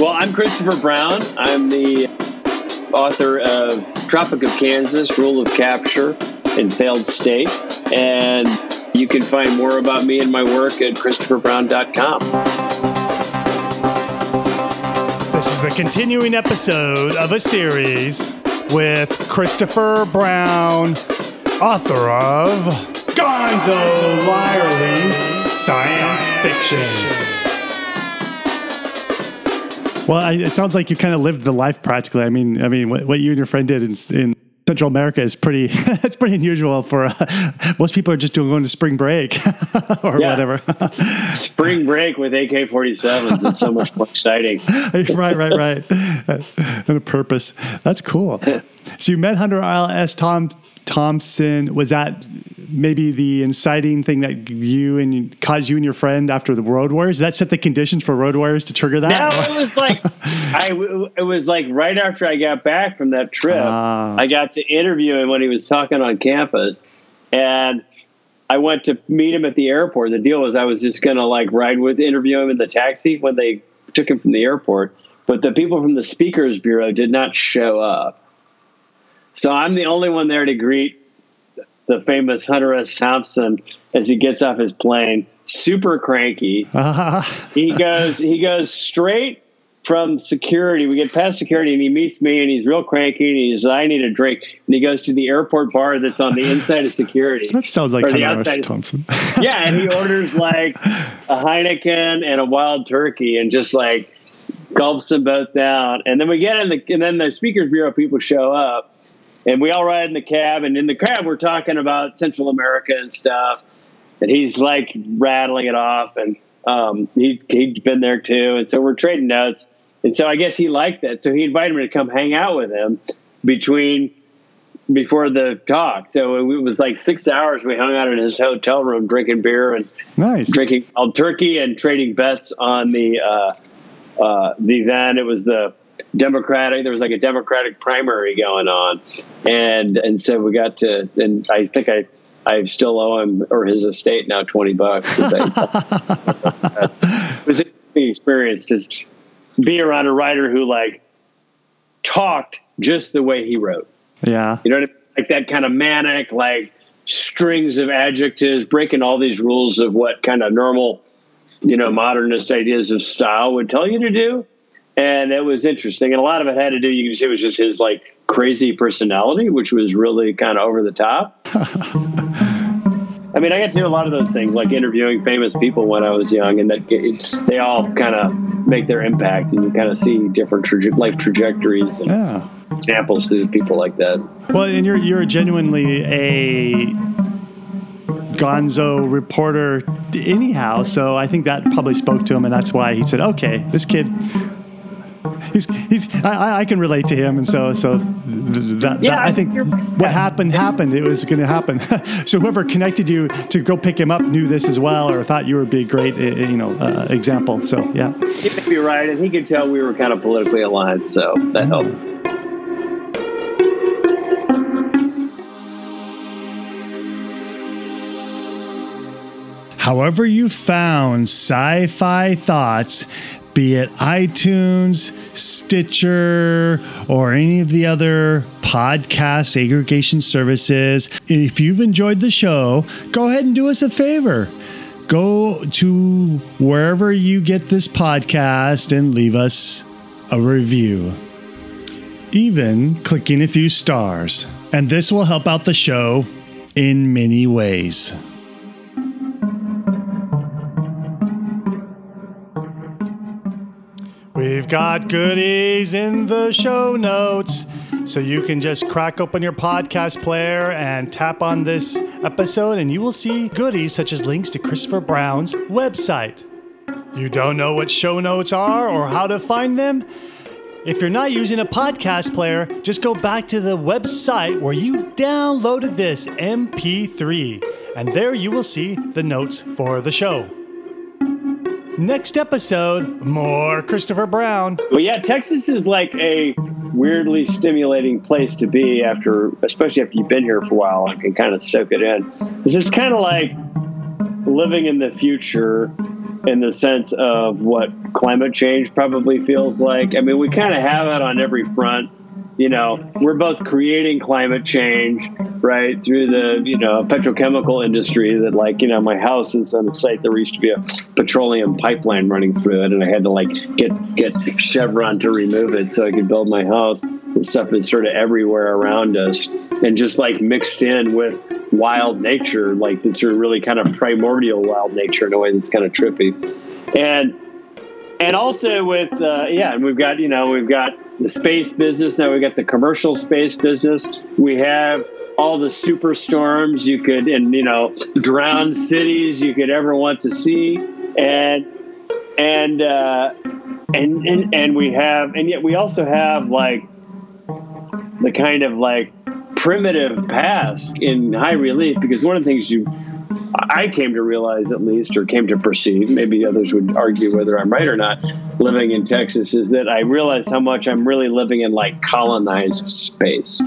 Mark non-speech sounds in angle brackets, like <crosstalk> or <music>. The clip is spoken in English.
Well, I'm Christopher Brown. I'm the author of Tropic of Kansas, Rule of Capture, and Failed State. And you can find more about me and my work at ChristopherBrown.com. This is the continuing episode of a series with Christopher Brown, author of Gonzo Wirely Science Fiction. Well, I, it sounds like you kind of lived the life practically. I mean, I mean, what, what you and your friend did in, in Central America is pretty. <laughs> It's pretty unusual for uh, most people are just doing going to spring break <laughs> or whatever. <laughs> Spring break with AK 47s is so much more exciting. right, right, right. and a purpose. That's cool. So you met Hunter Isle S. Tom Thompson. Was that maybe the inciting thing that you and caused you and your friend after the Road Warriors? Did that set the conditions for Road Warriors to trigger that? No, it was like <laughs> I. It was like right after I got back from that trip, Ah. I got to interview him when he was talking on campus, and I went to meet him at the airport. The deal was I was just gonna like ride with interview him in the taxi when they took him from the airport, but the people from the speakers bureau did not show up, so I'm the only one there to greet the famous Hunter S. Thompson as he gets off his plane, super cranky <laughs> he goes he goes straight from security. We get past security and he meets me and he's real cranky and he says, I need a drink. And he goes to the airport bar that's on the inside of security. that sounds like Hunter S. Thompson. <laughs> yeah, and he orders like a Heineken and a wild turkey and just like gulps them both down. And then we get in the and then the speakers bureau people show up and we all ride in the cab and in the cab we're talking about Central America and stuff. And he's like rattling it off and um, he he'd been there too. And so we're trading notes. And so I guess he liked that. So he invited me to come hang out with him between before the talk. So it was like six hours. We hung out in his hotel room drinking beer and Nice. drinking wild turkey and trading bets on the uh, uh, the then it was the Democratic. There was like a Democratic primary going on, and and so we got to. And I think I I still owe him or his estate now twenty bucks. I- <laughs> it was an interesting experience just be around a writer who like talked just the way he wrote. Yeah. You know what I mean? Like that kind of manic, like strings of adjectives, breaking all these rules of what kind of normal, you know, modernist ideas of style would tell you to do. And it was interesting. And a lot of it had to do, you can see it was just his like crazy personality, which was really kind of over the top. <laughs> I mean, I got to do a lot of those things, like interviewing famous people when I was young, and that it's, they all kind of make their impact, and you kind of see different traje- life trajectories and Yeah. examples through people like that. Well, and you're you're genuinely a Gonzo reporter, anyhow. So I think that probably spoke to him, and that's why he said, "Okay, this kid." He's, he's I, I- I can relate to him, and so so that, Yeah, that- I think what happened happened. It was going to happen. <laughs> so whoever connected you to go pick him up knew this as well, or thought you would be a great, uh, you know, uh, example. So yeah, He may be right, and he could tell we were kind of politically aligned, so that helped. However, you found sci fi thoughts, be it iTunes, Stitcher, or any of the other podcast aggregation services, if you've enjoyed the show, go ahead and do us a favor. Go to wherever you get this podcast and leave us a review, even clicking a few stars. And this will help out the show in many ways. We've got goodies in the show notes. So you can just crack open your podcast player and tap on this episode, and you will see goodies such as links to Christopher Brown's website. You don't know what show notes are or how to find them? If you're not using a podcast player, just go back to the website where you downloaded this MP3, and there you will see the notes for the show. Next episode, more Christopher Brown. Well, yeah, Texas is like a weirdly stimulating place to be after, especially after you've been here for a while and can kind of soak it in. Because it's kind of like living in the future in the sense of what climate change probably feels like. I mean, we kind of have it on every front you know, we're both creating climate change, right, through the, you know, petrochemical industry that like, you know, my house is on a site there used to be a petroleum pipeline running through it and I had to like get get Chevron to remove it so I could build my house. The stuff is sort of everywhere around us and just like mixed in with wild nature, like it's a really kind of primordial wild nature in a way that's kind of trippy. And and also with uh, yeah, and we've got you know we've got the space business now. We've got the commercial space business. We have all the superstorms you could and you know drowned cities you could ever want to see, and and uh, and and and we have and yet we also have like the kind of like primitive past in high relief because one of the things you I came to realize, at least, or came to perceive, maybe others would argue whether I'm right or not, living in Texas, is that I realized how much I'm really living in like colonized space.